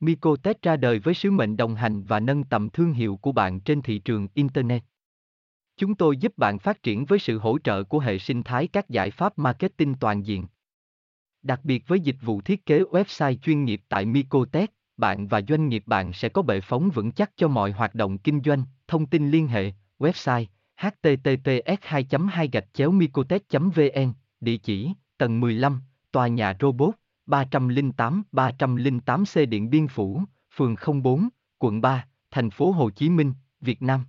Micotech ra đời với sứ mệnh đồng hành và nâng tầm thương hiệu của bạn trên thị trường Internet. Chúng tôi giúp bạn phát triển với sự hỗ trợ của hệ sinh thái các giải pháp marketing toàn diện. Đặc biệt với dịch vụ thiết kế website chuyên nghiệp tại Micotech, bạn và doanh nghiệp bạn sẽ có bệ phóng vững chắc cho mọi hoạt động kinh doanh, thông tin liên hệ, website https 2 2 micotech vn địa chỉ tầng 15, tòa nhà robot 308 308 C Điện Biên Phủ, phường 04, quận 3, thành phố Hồ Chí Minh, Việt Nam.